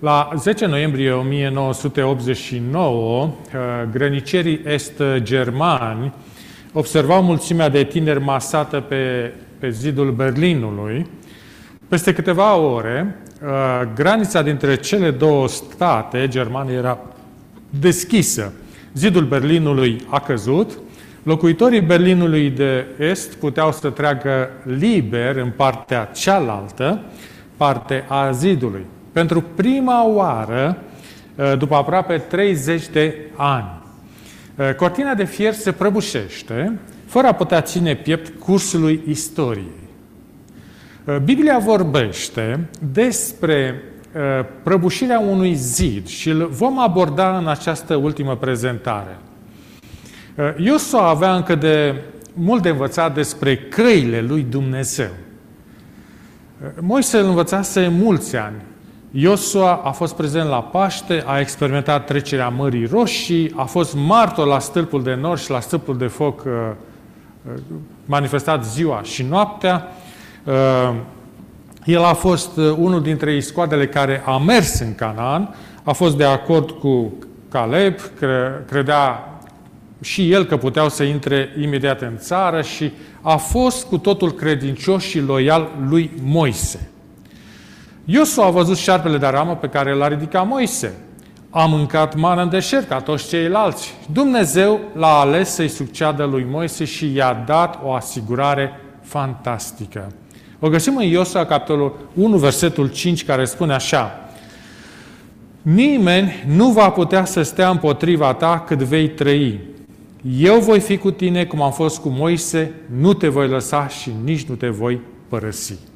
La 10 noiembrie 1989, uh, grănicerii est-germani observau mulțimea de tineri masată pe, pe zidul Berlinului. Peste câteva ore, uh, granița dintre cele două state germane era deschisă. Zidul Berlinului a căzut, locuitorii Berlinului de Est puteau să treacă liber în partea cealaltă, parte a zidului. Pentru prima oară, ă, după aproape 30 de ani, ă, cortina de fier se prăbușește, fără a putea ține piept cursului istoriei. Ă, Biblia vorbește despre prăbușirea unui zid și îl vom aborda în această ultimă prezentare. Iosua avea încă de mult de învățat despre căile lui Dumnezeu. Moise îl învățase mulți ani. Iosua a fost prezent la Paște, a experimentat trecerea Mării Roșii, a fost martor la stâlpul de nord și la stâlpul de foc uh, uh, manifestat ziua și noaptea. Uh, el a fost unul dintre iscoadele care a mers în Canaan, a fost de acord cu Caleb, credea și el că puteau să intre imediat în țară și a fost cu totul credincios și loial lui Moise. Iosu a văzut șarpele de aramă pe care l-a ridicat Moise. A mâncat mană în deșert ca toți ceilalți. Dumnezeu l-a ales să-i succeadă lui Moise și i-a dat o asigurare fantastică. O găsim în Iosua, capitolul 1, versetul 5, care spune așa. Nimeni nu va putea să stea împotriva ta cât vei trăi. Eu voi fi cu tine cum am fost cu Moise, nu te voi lăsa și nici nu te voi părăsi.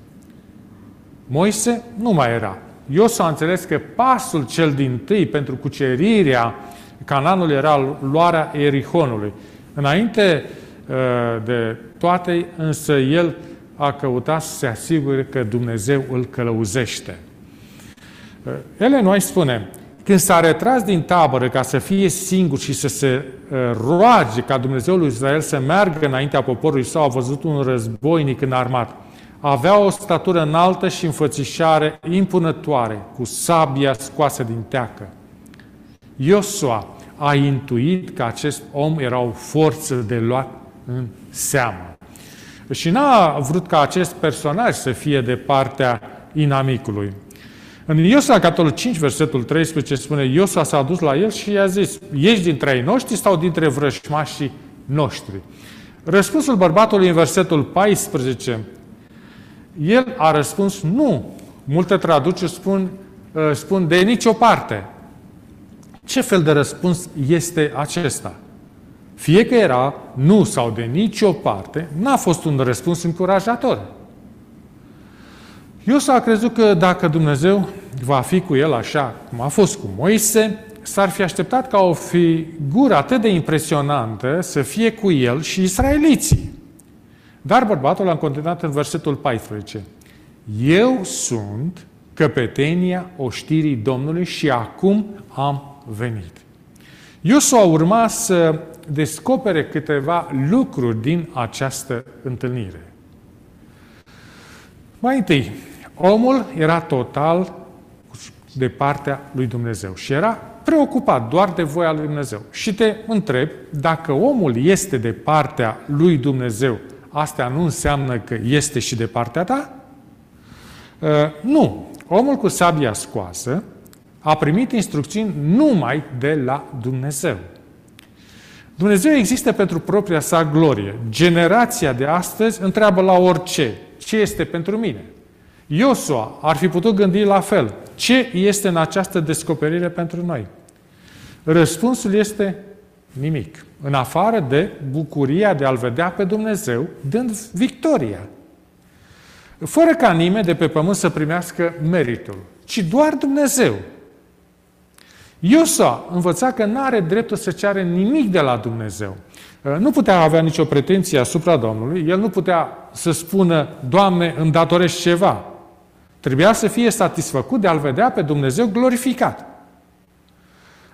Moise nu mai era. Iosua a înțeles că pasul cel din tâi pentru cucerirea Cananului era luarea Erihonului. Înainte uh, de toate, însă el a căutat să se asigure că Dumnezeu îl călăuzește. Uh, Ellen White spune, când s-a retras din tabără ca să fie singur și să se uh, roage ca Dumnezeul lui Israel să meargă înaintea poporului său, a văzut un războinic înarmat avea o statură înaltă și înfățișare impunătoare, cu sabia scoasă din teacă. Iosua a intuit că acest om era o forță de luat în seamă. Și n-a vrut ca acest personaj să fie de partea inamicului. În Iosua, capitolul 5, versetul 13, spune Iosua s-a dus la el și i-a zis, ești dintre ai noștri sau dintre vrășmașii noștri? Răspunsul bărbatului în versetul 14 el a răspuns nu. Multe traduceri spun, uh, spun de nicio parte. Ce fel de răspuns este acesta? Fie că era nu sau de nicio parte, n-a fost un răspuns încurajator. s a crezut că dacă Dumnezeu va fi cu el așa cum a fost cu Moise, s-ar fi așteptat ca o figură atât de impresionantă să fie cu el și israeliții. Dar bărbatul a continuat în versetul 14. Eu sunt căpetenia oștirii Domnului și acum am venit. Iosu a urmat să descopere câteva lucruri din această întâlnire. Mai întâi, omul era total de partea lui Dumnezeu și era preocupat doar de voia lui Dumnezeu. Și te întreb, dacă omul este de partea lui Dumnezeu Asta nu înseamnă că este și de partea ta? Uh, nu. Omul cu sabia scoasă a primit instrucțiuni numai de la Dumnezeu. Dumnezeu există pentru propria sa glorie. Generația de astăzi întreabă la orice, ce este pentru mine? Iosua ar fi putut gândi la fel. Ce este în această descoperire pentru noi? Răspunsul este nimic. În afară de bucuria de a-L vedea pe Dumnezeu dând victoria. Fără ca nimeni de pe pământ să primească meritul, ci doar Dumnezeu. Iosa învăța că nu are dreptul să ceară nimic de la Dumnezeu. Nu putea avea nicio pretenție asupra Domnului, el nu putea să spună, Doamne, îmi datorești ceva. Trebuia să fie satisfăcut de a-L vedea pe Dumnezeu glorificat.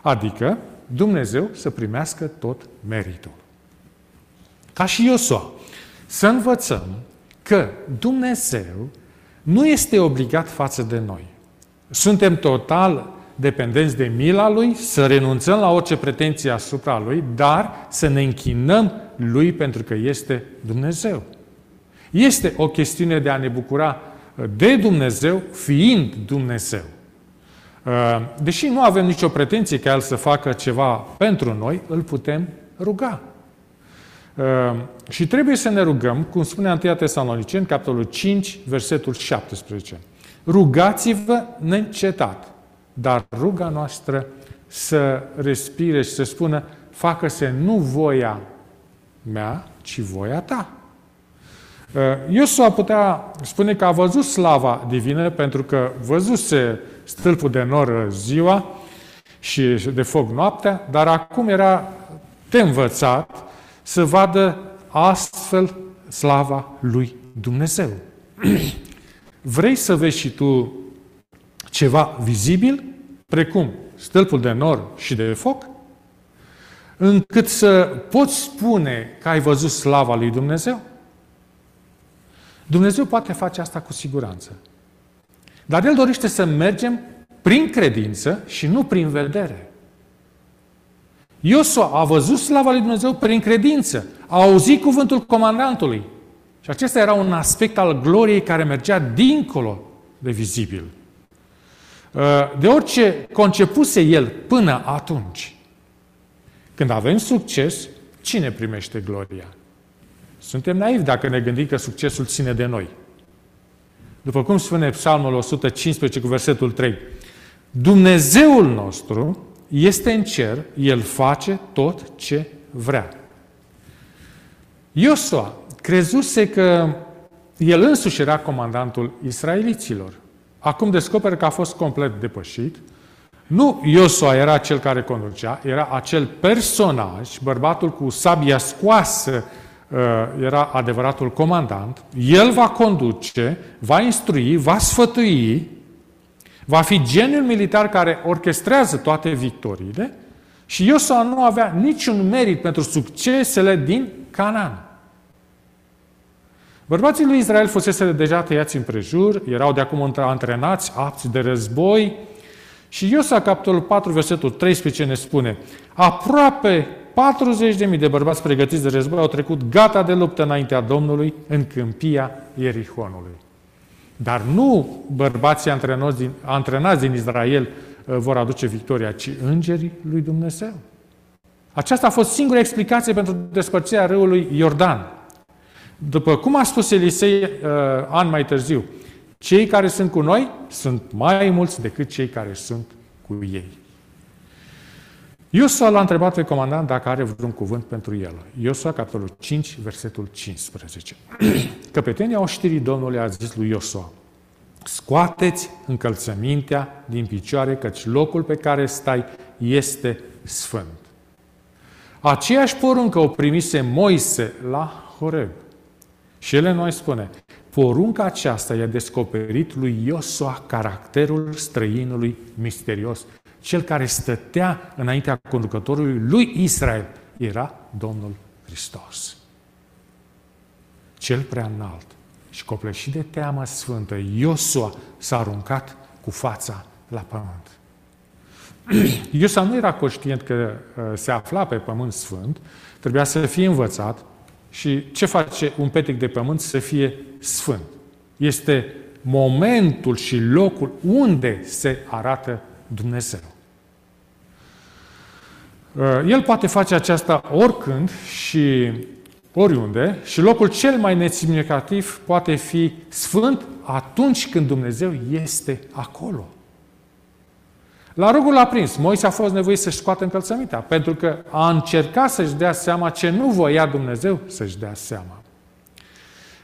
Adică, Dumnezeu să primească tot meritul. Ca și Iosua, să învățăm că Dumnezeu nu este obligat față de noi. Suntem total dependenți de mila Lui, să renunțăm la orice pretenție asupra Lui, dar să ne închinăm Lui pentru că este Dumnezeu. Este o chestiune de a ne bucura de Dumnezeu fiind Dumnezeu. Uh, deși nu avem nicio pretenție ca El să facă ceva pentru noi, îl putem ruga. Uh, și trebuie să ne rugăm, cum spune 1 Tesaloniceni, capitolul 5, versetul 17. Rugați-vă neîncetat, dar ruga noastră să respire și să spună, facă-se nu voia mea, ci voia ta. Uh, Iosua putea spune că a văzut slava divină pentru că văzuse stâlpul de nor ziua și de foc noaptea, dar acum era de învățat să vadă astfel slava lui Dumnezeu. Vrei să vezi și tu ceva vizibil, precum stâlpul de nor și de foc, încât să poți spune că ai văzut slava lui Dumnezeu? Dumnezeu poate face asta cu siguranță. Dar El dorește să mergem prin credință și nu prin vedere. Iosua a văzut slava lui Dumnezeu prin credință. A auzit cuvântul comandantului. Și acesta era un aspect al gloriei care mergea dincolo de vizibil. Uh, de orice concepuse el până atunci. Când avem succes, cine primește gloria? Suntem naivi dacă ne gândim că succesul ține de noi. După cum spune Psalmul 115 cu versetul 3, Dumnezeul nostru este în cer, El face tot ce vrea. Iosua crezuse că el însuși era comandantul israeliților. Acum descoperă că a fost complet depășit. Nu Iosua era cel care conducea, era acel personaj, bărbatul cu sabia scoasă Uh, era adevăratul comandant, el va conduce, va instrui, va sfătui, va fi geniul militar care orchestrează toate victoriile și Iosua nu avea niciun merit pentru succesele din Canaan. Bărbații lui Israel fusese deja tăiați în prejur, erau de acum antrenați, apți de război și Iosua, capitolul 4, versetul 13 ne spune aproape 40.000 de bărbați pregătiți de război au trecut gata de luptă înaintea Domnului în câmpia Ierihonului. Dar nu bărbații antrenați din, antrenați din Israel uh, vor aduce victoria, ci îngerii lui Dumnezeu. Aceasta a fost singura explicație pentru despărțirea râului Iordan. După cum a spus Elisei uh, an mai târziu, cei care sunt cu noi sunt mai mulți decât cei care sunt cu ei. Iosua l-a întrebat pe comandant dacă are vreun cuvânt pentru el. Iosua, capitolul 5, versetul 15. Căpetenia oștirii Domnului a zis lui Iosua, scoateți încălțămintea din picioare, căci locul pe care stai este sfânt. Aceeași poruncă o primise Moise la Horeb. Și ele noi spune, porunca aceasta i-a descoperit lui Iosua caracterul străinului misterios cel care stătea înaintea conducătorului lui Israel era Domnul Hristos. Cel prea înalt și copleșit de teamă sfântă, Iosua s-a aruncat cu fața la pământ. Iosua nu era conștient că uh, se afla pe pământ sfânt, trebuia să fie învățat și ce face un petec de pământ să fie sfânt? Este momentul și locul unde se arată Dumnezeu. Uh, el poate face aceasta oricând și oriunde și locul cel mai nesemnificativ poate fi sfânt atunci când Dumnezeu este acolo. La rugul aprins, Moise a fost nevoit să-și scoată încălțămintea, pentru că a încercat să-și dea seama ce nu voia Dumnezeu să-și dea seama.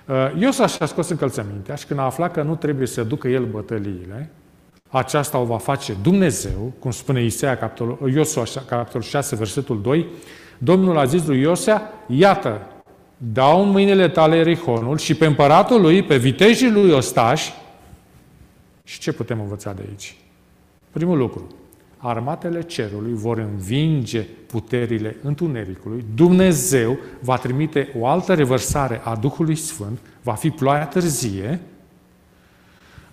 Uh, Iosua și-a scos încălțămintea și când a aflat că nu trebuie să ducă el bătăliile, aceasta o va face Dumnezeu, cum spune Isaia, capitolul, Iosua, capitolul 6, versetul 2, Domnul a zis lui Iosea, iată, dau în mâinile tale Erihonul și pe împăratul lui, pe vitejii lui ostași, și ce putem învăța de aici? Primul lucru, armatele cerului vor învinge puterile întunericului, Dumnezeu va trimite o altă revărsare a Duhului Sfânt, va fi ploaia târzie,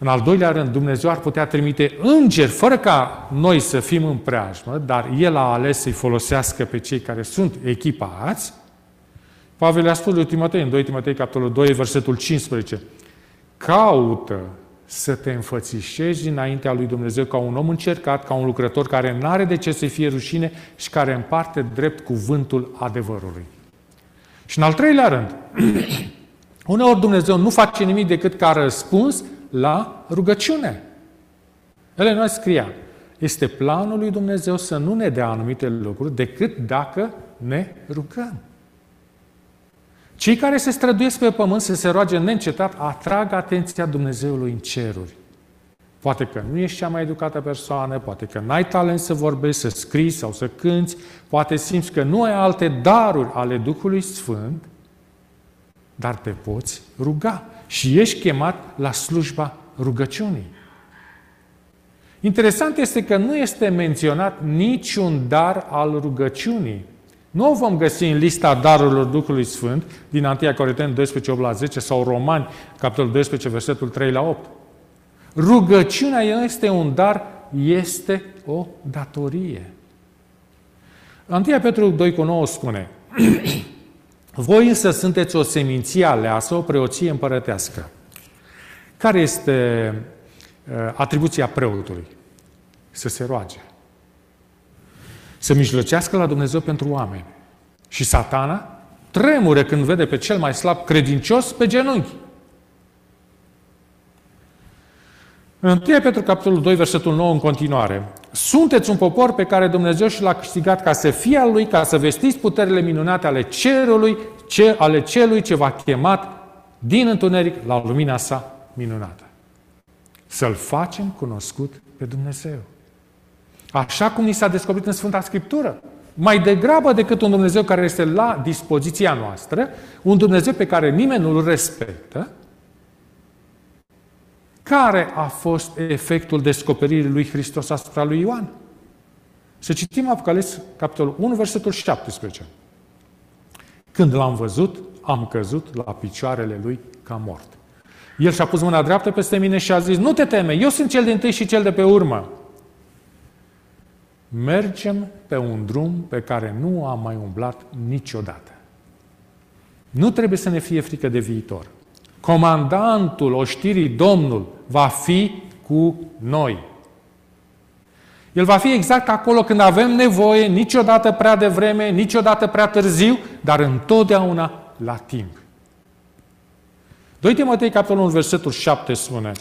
În al doilea rând, Dumnezeu ar putea trimite îngeri fără ca noi să fim în preajmă, dar El a ales să-i folosească pe cei care sunt echipați. Pavel a spus lui Timotei, în 2 Timotei, capitolul 2, versetul 15, caută să te înfățișezi înaintea lui Dumnezeu ca un om încercat, ca un lucrător care nu are de ce să fie rușine și care împarte drept cuvântul adevărului. Și în al treilea rând, uneori Dumnezeu nu face nimic decât ca răspuns la rugăciune. Ele noi scria, este planul lui Dumnezeu să nu ne dea anumite lucruri decât dacă ne rugăm. Cei care se străduiesc pe pământ să se roage neîncetat atrag atenția Dumnezeului în ceruri. Poate că nu ești cea mai educată persoană, poate că n-ai talent să vorbești, să scrii sau să cânți, poate simți că nu ai alte daruri ale Duhului Sfânt, dar te poți ruga și ești chemat la slujba rugăciunii. Interesant este că nu este menționat niciun dar al rugăciunii. Nu o vom găsi în lista darurilor Duhului Sfânt din 1 Corinteni 12, 8 la 10 sau Romani, capitolul 12, versetul 3 la 8. Rugăciunea este un dar, este o datorie. 1 Petru 2 cu 9 spune Voi însă sunteți o seminție aleasă, o preoție împărătească. Care este uh, atribuția preotului? Să se roage. Să mijlocească la Dumnezeu pentru oameni. Și satana tremure când vede pe cel mai slab credincios pe genunchi. În 1 Petru, capitolul 2, versetul 9, în continuare. Sunteți un popor pe care Dumnezeu și l-a câștigat ca să fie al Lui, ca să vestiți puterile minunate ale cerului, ce, ale celui ce v-a chemat din întuneric la lumina sa minunată. Să-L facem cunoscut pe Dumnezeu. Așa cum ni s-a descoperit în Sfânta Scriptură. Mai degrabă decât un Dumnezeu care este la dispoziția noastră, un Dumnezeu pe care nimeni nu-L respectă, care a fost efectul descoperirii lui Hristos asupra lui Ioan? Să citim Apocalips, capitolul 1, versetul 17. Când l-am văzut, am căzut la picioarele lui ca mort. El și-a pus mâna dreaptă peste mine și a zis, nu te teme, eu sunt cel din tâi și cel de pe urmă. Mergem pe un drum pe care nu am mai umblat niciodată. Nu trebuie să ne fie frică de viitor. Comandantul oștirii Domnul va fi cu noi. El va fi exact acolo când avem nevoie, niciodată prea devreme, niciodată prea târziu, dar întotdeauna la timp. 2 Timotei, capitolul 1, versetul 7 spune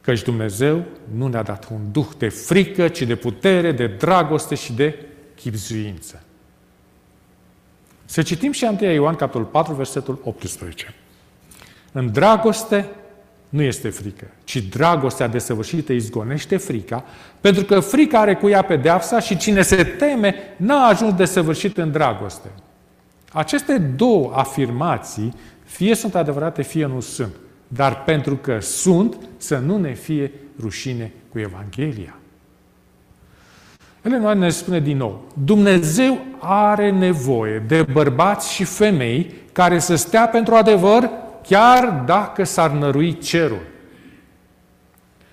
căci Dumnezeu nu ne-a dat un duh de frică, ci de putere, de dragoste și de chipzuință. Să citim și 1 Ioan, capitolul 4, versetul 18. În dragoste nu este frică, ci dragostea desăvârșită izgonește frica, pentru că frica are cu ea pedeapsa și cine se teme n-a ajuns desăvârșit în dragoste. Aceste două afirmații fie sunt adevărate, fie nu sunt. Dar pentru că sunt, să nu ne fie rușine cu Evanghelia. Elena ne spune din nou, Dumnezeu are nevoie de bărbați și femei care să stea pentru adevăr chiar dacă s-ar nărui cerul.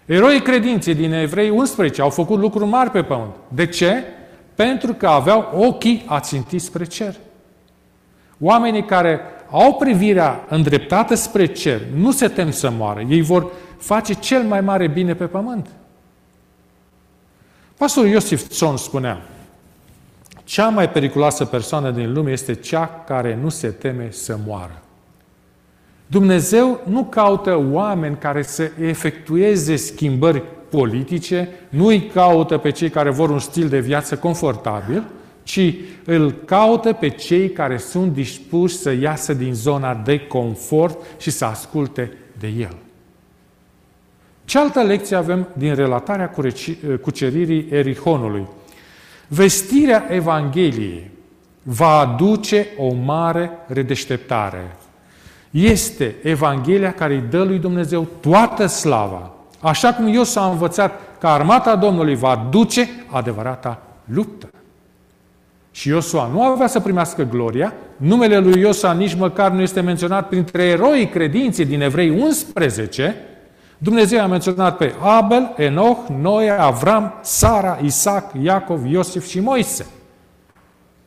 Eroii credinței din Evrei 11 au făcut lucruri mari pe pământ. De ce? Pentru că aveau ochii ațintiți spre cer. Oamenii care au privirea îndreptată spre cer, nu se tem să moară. Ei vor face cel mai mare bine pe pământ. Pastorul Iosif Țon spunea, cea mai periculoasă persoană din lume este cea care nu se teme să moară. Dumnezeu nu caută oameni care să efectueze schimbări politice, nu îi caută pe cei care vor un stil de viață confortabil, ci îl caută pe cei care sunt dispuși să iasă din zona de confort și să asculte de el. Ce altă lecție avem din relatarea cuceririi Erihonului? Vestirea Evangheliei va aduce o mare redeșteptare este Evanghelia care îi dă lui Dumnezeu toată slava. Așa cum eu s-a învățat că armata Domnului va duce adevărata luptă. Și Iosua nu avea să primească gloria, numele lui Iosua nici măcar nu este menționat printre eroii credinței din Evrei 11, Dumnezeu a menționat pe Abel, Enoch, Noe, Avram, Sara, Isaac, Iacov, Iosif și Moise.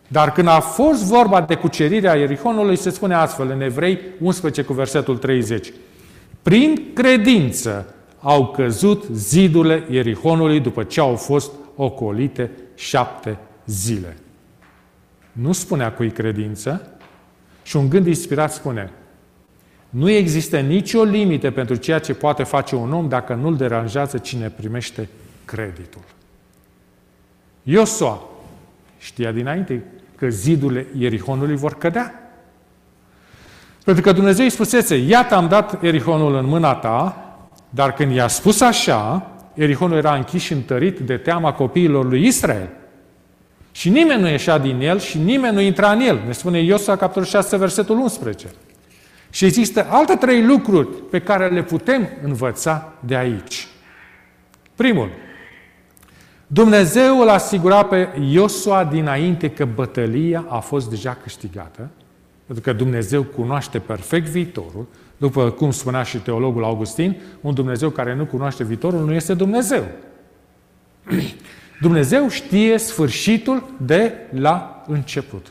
Dar când a fost vorba de cucerirea Ierihonului, se spune astfel în Evrei 11 cu versetul 30. Prin credință au căzut zidurile Ierihonului după ce au fost ocolite șapte zile. Nu spunea cui credință și un gând inspirat spune nu există nicio limită pentru ceea ce poate face un om dacă nu-l deranjează cine primește creditul. Iosua știa dinainte că zidurile Ierihonului vor cădea. Pentru că Dumnezeu îi spusese, iată am dat Erihonul în mâna ta, dar când i-a spus așa, Erihonul era închis și întărit de teama copiilor lui Israel. Și nimeni nu ieșea din el și nimeni nu intra în el. Ne spune Iosua, capitolul 6, versetul 11. Și există alte trei lucruri pe care le putem învăța de aici. Primul, Dumnezeu îl asigura pe Iosua dinainte că bătălia a fost deja câștigată, pentru că Dumnezeu cunoaște perfect viitorul, după cum spunea și teologul Augustin, un Dumnezeu care nu cunoaște viitorul nu este Dumnezeu. Dumnezeu știe sfârșitul de la început.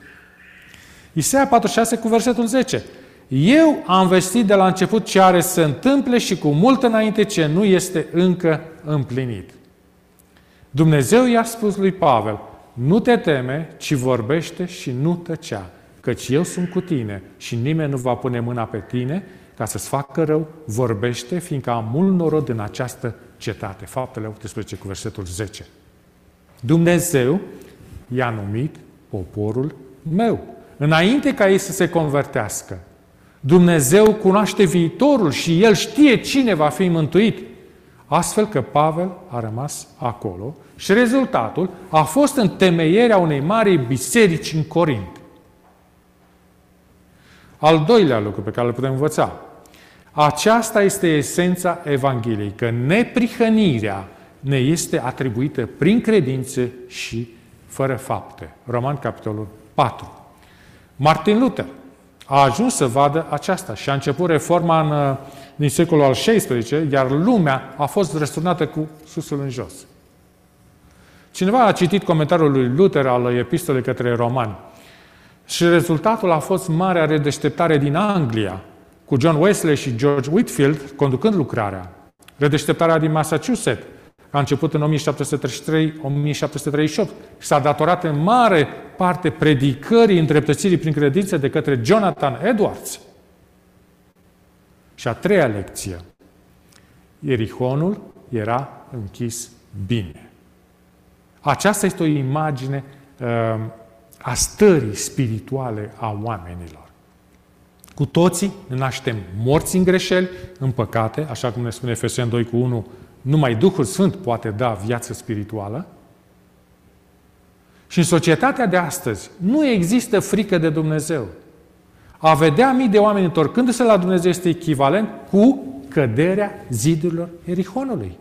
Isaia 46 cu versetul 10. Eu am vestit de la început ce are să întâmple și cu mult înainte ce nu este încă împlinit. Dumnezeu i-a spus lui Pavel, nu te teme, ci vorbește și nu tăcea, căci eu sunt cu tine și nimeni nu va pune mâna pe tine ca să-ți facă rău, vorbește, fiindcă am mult norod în această cetate. Faptele 18 cu versetul 10. Dumnezeu i-a numit poporul meu. Înainte ca ei să se convertească, Dumnezeu cunoaște viitorul și El știe cine va fi mântuit. Astfel că Pavel a rămas acolo și rezultatul a fost întemeierea unei mari biserici în Corint. Al doilea lucru pe care îl putem învăța. Aceasta este esența Evangheliei, că neprihănirea ne este atribuită prin credință și fără fapte. Roman, capitolul 4. Martin Luther a ajuns să vadă aceasta și a început reforma în, din secolul al XVI, iar lumea a fost răsturnată cu susul în jos. Cineva a citit comentariul lui Luther al epistolei către romani și rezultatul a fost marea redeșteptare din Anglia, cu John Wesley și George Whitfield conducând lucrarea. Redeșteptarea din Massachusetts a început în 1733-1738 și s-a datorat în mare parte predicării îndreptățirii prin credință de către Jonathan Edwards. Și a treia lecție. Ierihonul era închis bine. Aceasta este o imagine uh, a stării spirituale a oamenilor. Cu toții ne naștem morți în greșeli, în păcate, așa cum ne spune Efeseni 2 cu 1, numai Duhul Sfânt poate da viață spirituală. Și în societatea de astăzi nu există frică de Dumnezeu. A vedea mii de oameni întorcându-se la Dumnezeu este echivalent cu căderea zidurilor Erihonului.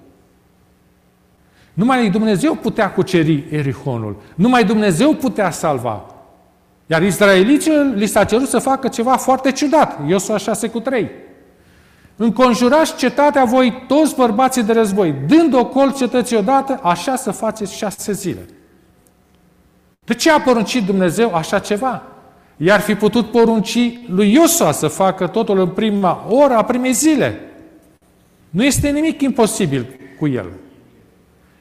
Numai Dumnezeu putea cuceri Erihonul. Numai Dumnezeu putea salva. Iar israeliților li s-a cerut să facă ceva foarte ciudat. Iosua 6 cu 3. Înconjurați cetatea voi toți bărbații de război, dând o colț cetății odată, așa să faceți șase zile. De ce a poruncit Dumnezeu așa ceva? I-ar fi putut porunci lui Iosua să facă totul în prima oră a primei zile. Nu este nimic imposibil cu el.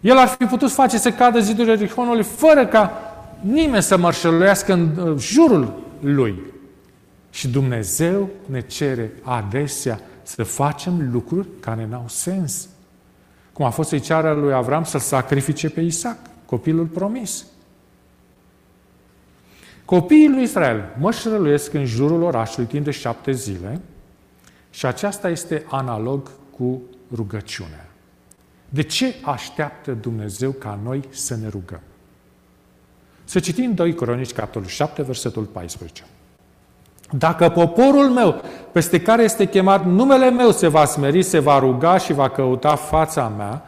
El ar fi putut face să cadă zidurile Rihonului fără ca nimeni să mărșăluiască în jurul lui. Și Dumnezeu ne cere adesea să facem lucruri care n-au sens. Cum a fost să-i ceară lui Avram să-l sacrifice pe Isaac, copilul promis. Copiii lui Israel mășrăluiesc în jurul orașului timp de șapte zile și aceasta este analog cu rugăciunea. De ce așteaptă Dumnezeu ca noi să ne rugăm? Să citim 2 Cronici, capitolul 7, versetul 14. Dacă poporul meu, peste care este chemat numele meu, se va smeri, se va ruga și va căuta fața mea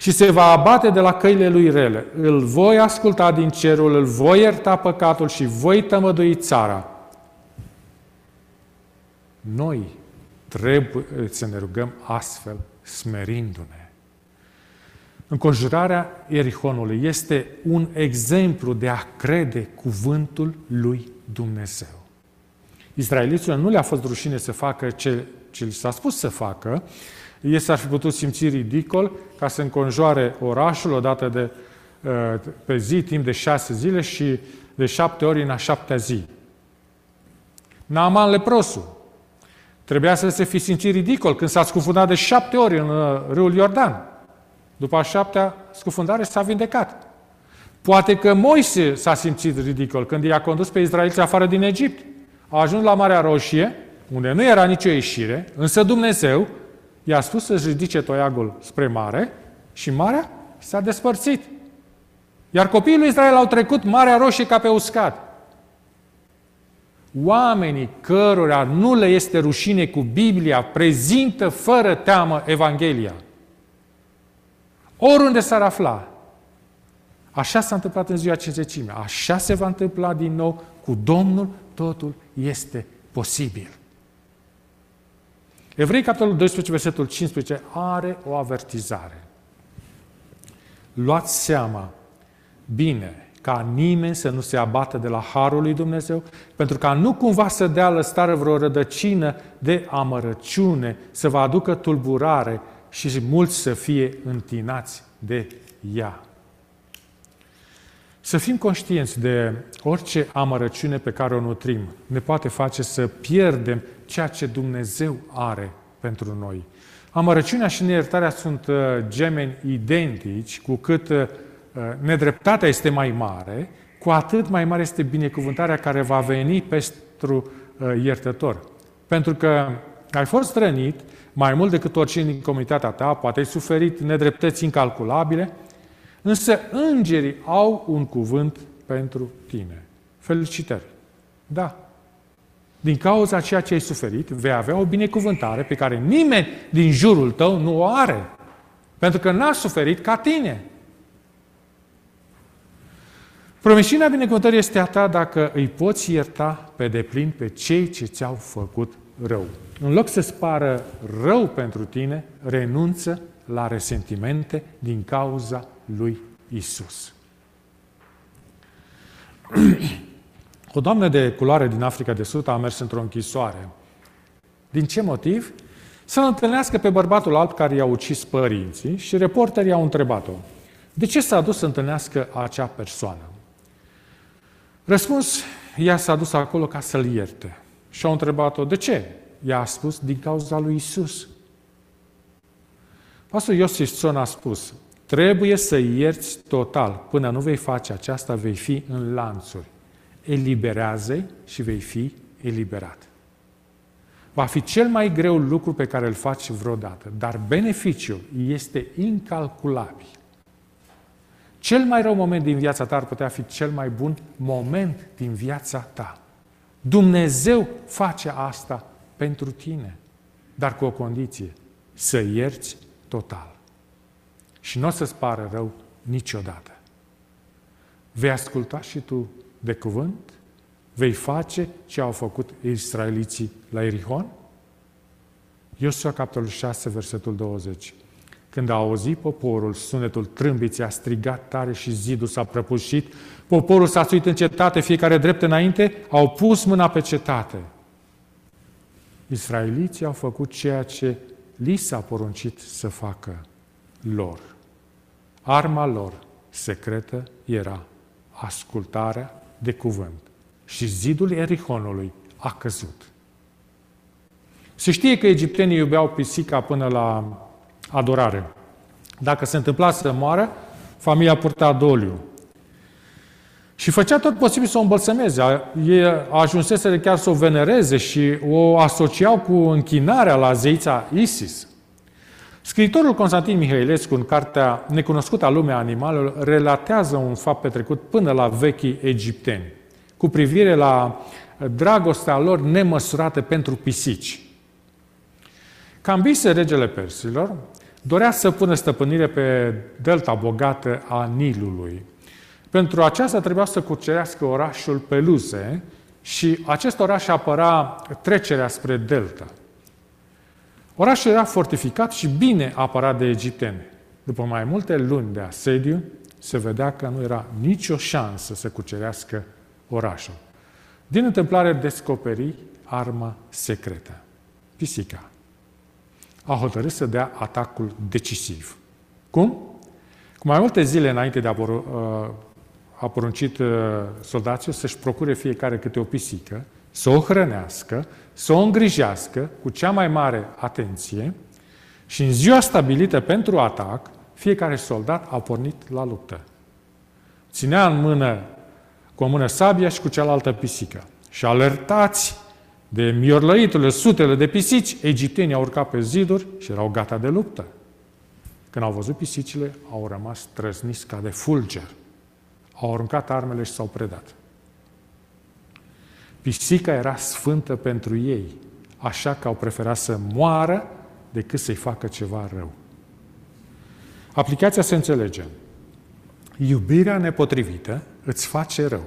și se va abate de la căile lui rele, îl voi asculta din cerul, îl voi ierta păcatul și voi tămădui țara. Noi trebuie să ne rugăm astfel smerindu-ne. Înconjurarea Erihonului este un exemplu de a crede cuvântul lui Dumnezeu. Israeliților nu le-a fost rușine să facă ce, ce li s-a spus să facă. Ei s-ar fi putut simți ridicol ca să înconjoare orașul odată de, uh, pe zi, timp de șase zile și de șapte ori în a șaptea zi. Naaman leprosul. Trebuia să se fi simțit ridicol când s-a scufundat de șapte ori în uh, râul Iordan. După a șaptea scufundare s-a vindecat. Poate că Moise s-a simțit ridicol când i-a condus pe Israeliți afară din Egipt. A ajuns la Marea Roșie, unde nu era nicio ieșire, însă Dumnezeu i-a spus să-și ridice toiagul spre mare și marea s-a despărțit. Iar copiii lui Israel au trecut Marea Roșie ca pe uscat. Oamenii cărora nu le este rușine cu Biblia prezintă fără teamă Evanghelia. Oriunde s-ar afla. Așa s-a întâmplat în ziua cinzecime. Așa se va întâmpla din nou cu Domnul. Totul este posibil. Evrei, capitolul 12, versetul 15, are o avertizare. Luați seama bine ca nimeni să nu se abată de la harul lui Dumnezeu, pentru ca nu cumva să dea lăstare vreo rădăcină de amărăciune, să vă aducă tulburare și mulți să fie întinați de ea. Să fim conștienți de orice amărăciune pe care o nutrim ne poate face să pierdem ceea ce Dumnezeu are pentru noi. Amărăciunea și neiertarea sunt uh, gemeni identici, cu cât uh, nedreptatea este mai mare, cu atât mai mare este binecuvântarea care va veni pentru uh, iertător. Pentru că ai fost rănit mai mult decât oricine din comunitatea ta, poate ai suferit nedreptăți incalculabile, însă îngerii au un cuvânt pentru tine. Felicitări! Da, din cauza ceea ce ai suferit, vei avea o binecuvântare pe care nimeni din jurul tău nu o are. Pentru că n-a suferit ca tine. Promisiunea binecuvântării este a ta dacă îi poți ierta pe deplin pe cei ce ți-au făcut rău. În loc să spară rău pentru tine, renunță la resentimente din cauza lui Isus. O doamnă de culoare din Africa de Sud a mers într-o închisoare. Din ce motiv? Să întâlnească pe bărbatul alb care i-a ucis părinții și reporterii au întrebat-o. De ce s-a dus să întâlnească acea persoană? Răspuns, ea s-a dus acolo ca să-l ierte. Și au întrebat-o, de ce? Ea a spus, din cauza lui Isus. Pastor Iosif Son a spus, trebuie să ierți total. Până nu vei face aceasta, vei fi în lanțuri. Eliberează și vei fi eliberat. Va fi cel mai greu lucru pe care îl faci vreodată, dar beneficiul este incalculabil. Cel mai rău moment din viața ta ar putea fi cel mai bun moment din viața ta. Dumnezeu face asta pentru tine, dar cu o condiție, să ierți total. Și nu o să-ți pară rău niciodată. Vei asculta și tu de cuvânt? Vei face ce au făcut israeliții la Erihon? Iosua, capitolul 6, versetul 20. Când a auzit poporul sunetul trâmbiții, a strigat tare și zidul s-a prăpușit, poporul s-a suit în cetate, fiecare drept înainte, au pus mâna pe cetate. Israeliții au făcut ceea ce li s-a poruncit să facă lor. Arma lor secretă era ascultarea de cuvânt. Și zidul Erihonului a căzut. Se știe că egiptenii iubeau pisica până la adorare. Dacă se întâmpla să moară, familia purta doliu. Și făcea tot posibil să o îmbălsămeze. Ei ajunsese chiar să o venereze și o asociau cu închinarea la zeița Isis. Scriitorul Constantin Mihailescu, în cartea Necunoscută a lumea animalelor, relatează un fapt petrecut până la vechii egipteni, cu privire la dragostea lor nemăsurată pentru pisici. Cambise, regele persilor, dorea să pună stăpânire pe delta bogată a Nilului. Pentru aceasta trebuia să cucerească orașul Peluze și acest oraș apăra trecerea spre delta. Orașul era fortificat și bine apărat de egipteni. După mai multe luni de asediu, se vedea că nu era nicio șansă să cucerească orașul. Din întâmplare descoperi arma secretă, pisica. A hotărât să dea atacul decisiv. Cum? Cu mai multe zile înainte de a, por- uh, a poruncit uh, soldații să-și procure fiecare câte o pisică, să o hrănească, să o îngrijească cu cea mai mare atenție și în ziua stabilită pentru atac, fiecare soldat a pornit la luptă. Ținea în mână cu o mână sabia și cu cealaltă pisică. Și alertați de miorlăiturile sutele de pisici, egiptenii au urcat pe ziduri și erau gata de luptă. Când au văzut pisicile, au rămas trăzniți ca de fulger. Au aruncat armele și s-au predat. Pisica era sfântă pentru ei, așa că au preferat să moară decât să-i facă ceva rău. Aplicația se înțelege. Iubirea nepotrivită îți face rău.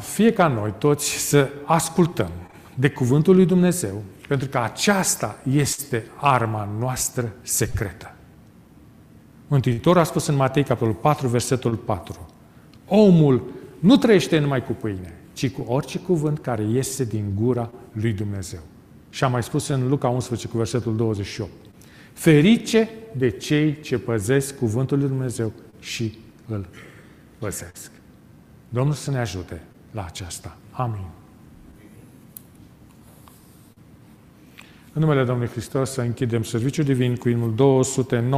Fie ca noi toți să ascultăm de Cuvântul lui Dumnezeu, pentru că aceasta este arma noastră secretă. Mântuitorul a spus în Matei, capitolul 4, versetul 4. Omul nu trăiește numai cu pâine, ci cu orice cuvânt care iese din gura lui Dumnezeu. Și am mai spus în Luca 11 cu versetul 28. Ferice de cei ce păzesc cuvântul lui Dumnezeu și îl păzesc. Domnul să ne ajute la aceasta. Amin. În numele Domnului Hristos să închidem serviciul divin cu inul 209.